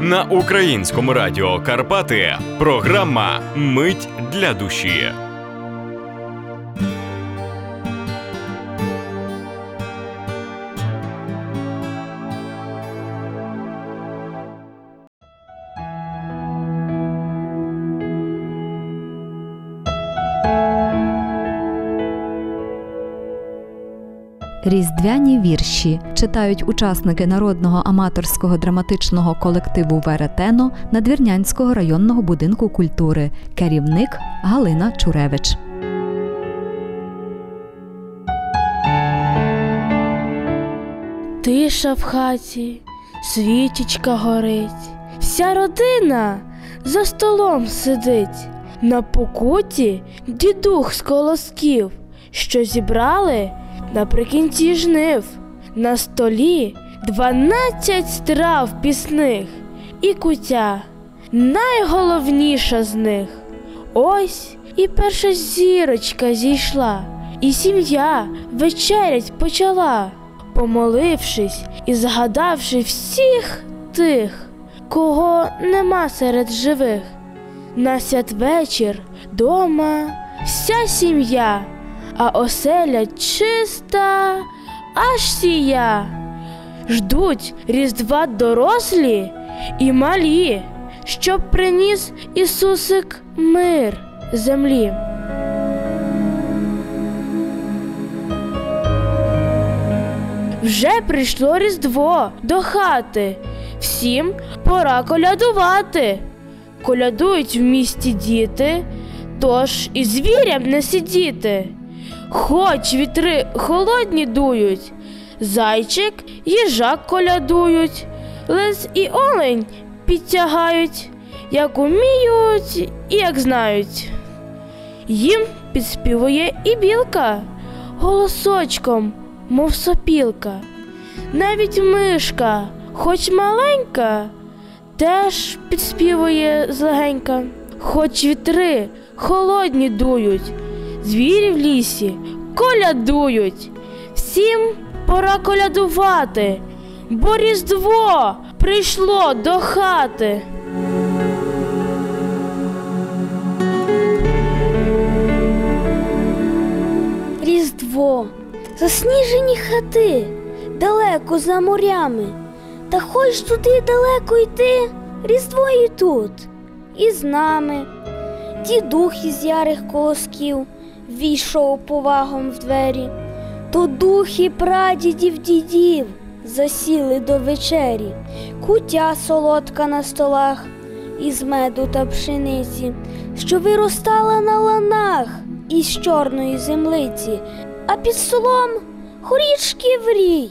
на українському радіо Карпати. Програма Мить для душі. Різдвяні вірші читають учасники народного аматорського драматичного колективу Веретено Надвірнянського районного будинку культури, керівник Галина Чуревич. Тиша в хаті, свічечка горить, вся родина за столом сидить. На покуті дідух з колосків, що зібрали наприкінці жнив. На столі дванадцять страв пісних і кутя найголовніша з них. Ось і перша зірочка зійшла, і сім'я вечерять почала, помолившись і згадавши всіх тих, кого нема серед живих. На святвечір дома вся сім'я, а оселя чиста, аж сія. Ждуть різдва дорослі і малі, щоб приніс Ісусик мир землі. Вже прийшло Різдво до хати, всім пора колядувати. Колядують в місті діти, тож і звірям не сидіти. Хоч вітри холодні дують, зайчик, їжак колядують, лис і олень підтягають, як уміють і як знають. Їм підспівує і білка голосочком, мов сопілка. Навіть мишка, хоч маленька, теж підспівує злегенька, хоч вітри холодні дують, звірі в лісі колядують, всім пора колядувати, бо Різдво прийшло до хати. Різдво, засніжені хати, далеко за морями. Та хоч туди далеко йти, Різдво і тут, і з нами. Дідух із ярих колосків війшов повагом в двері, то духи прадідів дідів засіли до вечері, кутя солодка на столах із меду та пшениці, що виростала на ланах із чорної землиці, а під столом горішки врій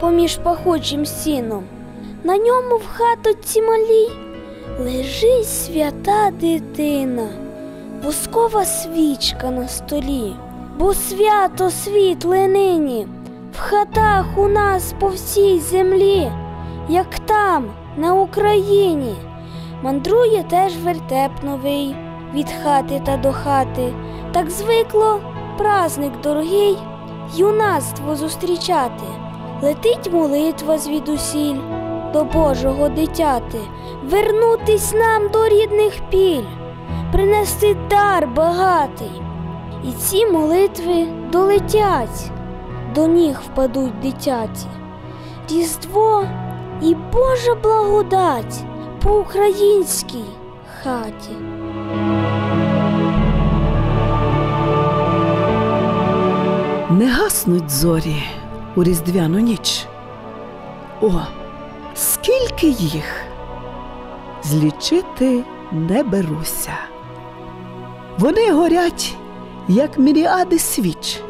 поміж пахучим сіном. На ньому в хатоці малій лежить свята дитина, воскова свічка на столі, бо свято світле нині. В хатах у нас по всій землі, як там, на Україні, мандрує теж вертеп новий. Від хати та до хати, так звикло праздник дорогий, юнацтво зустрічати, летить молитва звідусіль до Божого дитяти, вернутись нам до рідних піль, принести дар багатий. І ці молитви долетять, до ніг впадуть дитяті. Різдво і Божа благодать по українській хаті. Не гаснуть зорі у різдвяну ніч. О, скільки їх злічити не беруся. Вони горять, як міріади свіч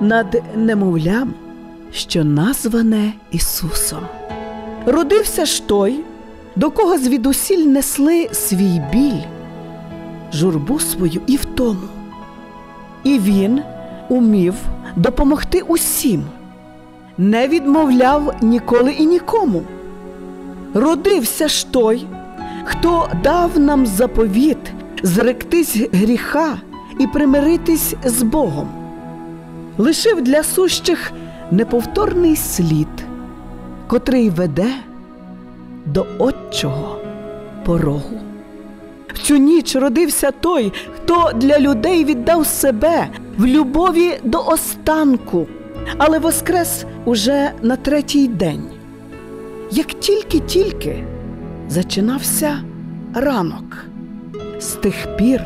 над немовлям, що назване Ісусом. Родився ж той, до кого звідусіль несли свій біль, журбу свою і втому. І він умів допомогти усім, не відмовляв ніколи і нікому. Родився ж той, хто дав нам заповіт зректись гріха і примиритись з Богом, лишив для сущих неповторний слід, котрий веде до отчого порогу. В цю ніч родився той, хто для людей віддав себе в любові до останку, але воскрес уже на третій день. Як тільки-тільки зачинався ранок, з тих пір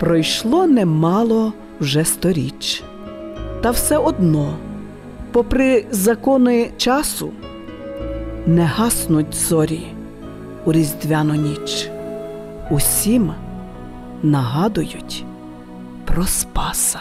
пройшло немало вже сторіч. Та все одно, попри закони часу, не гаснуть зорі у різдвяну ніч. Усім нагадують про Спаса.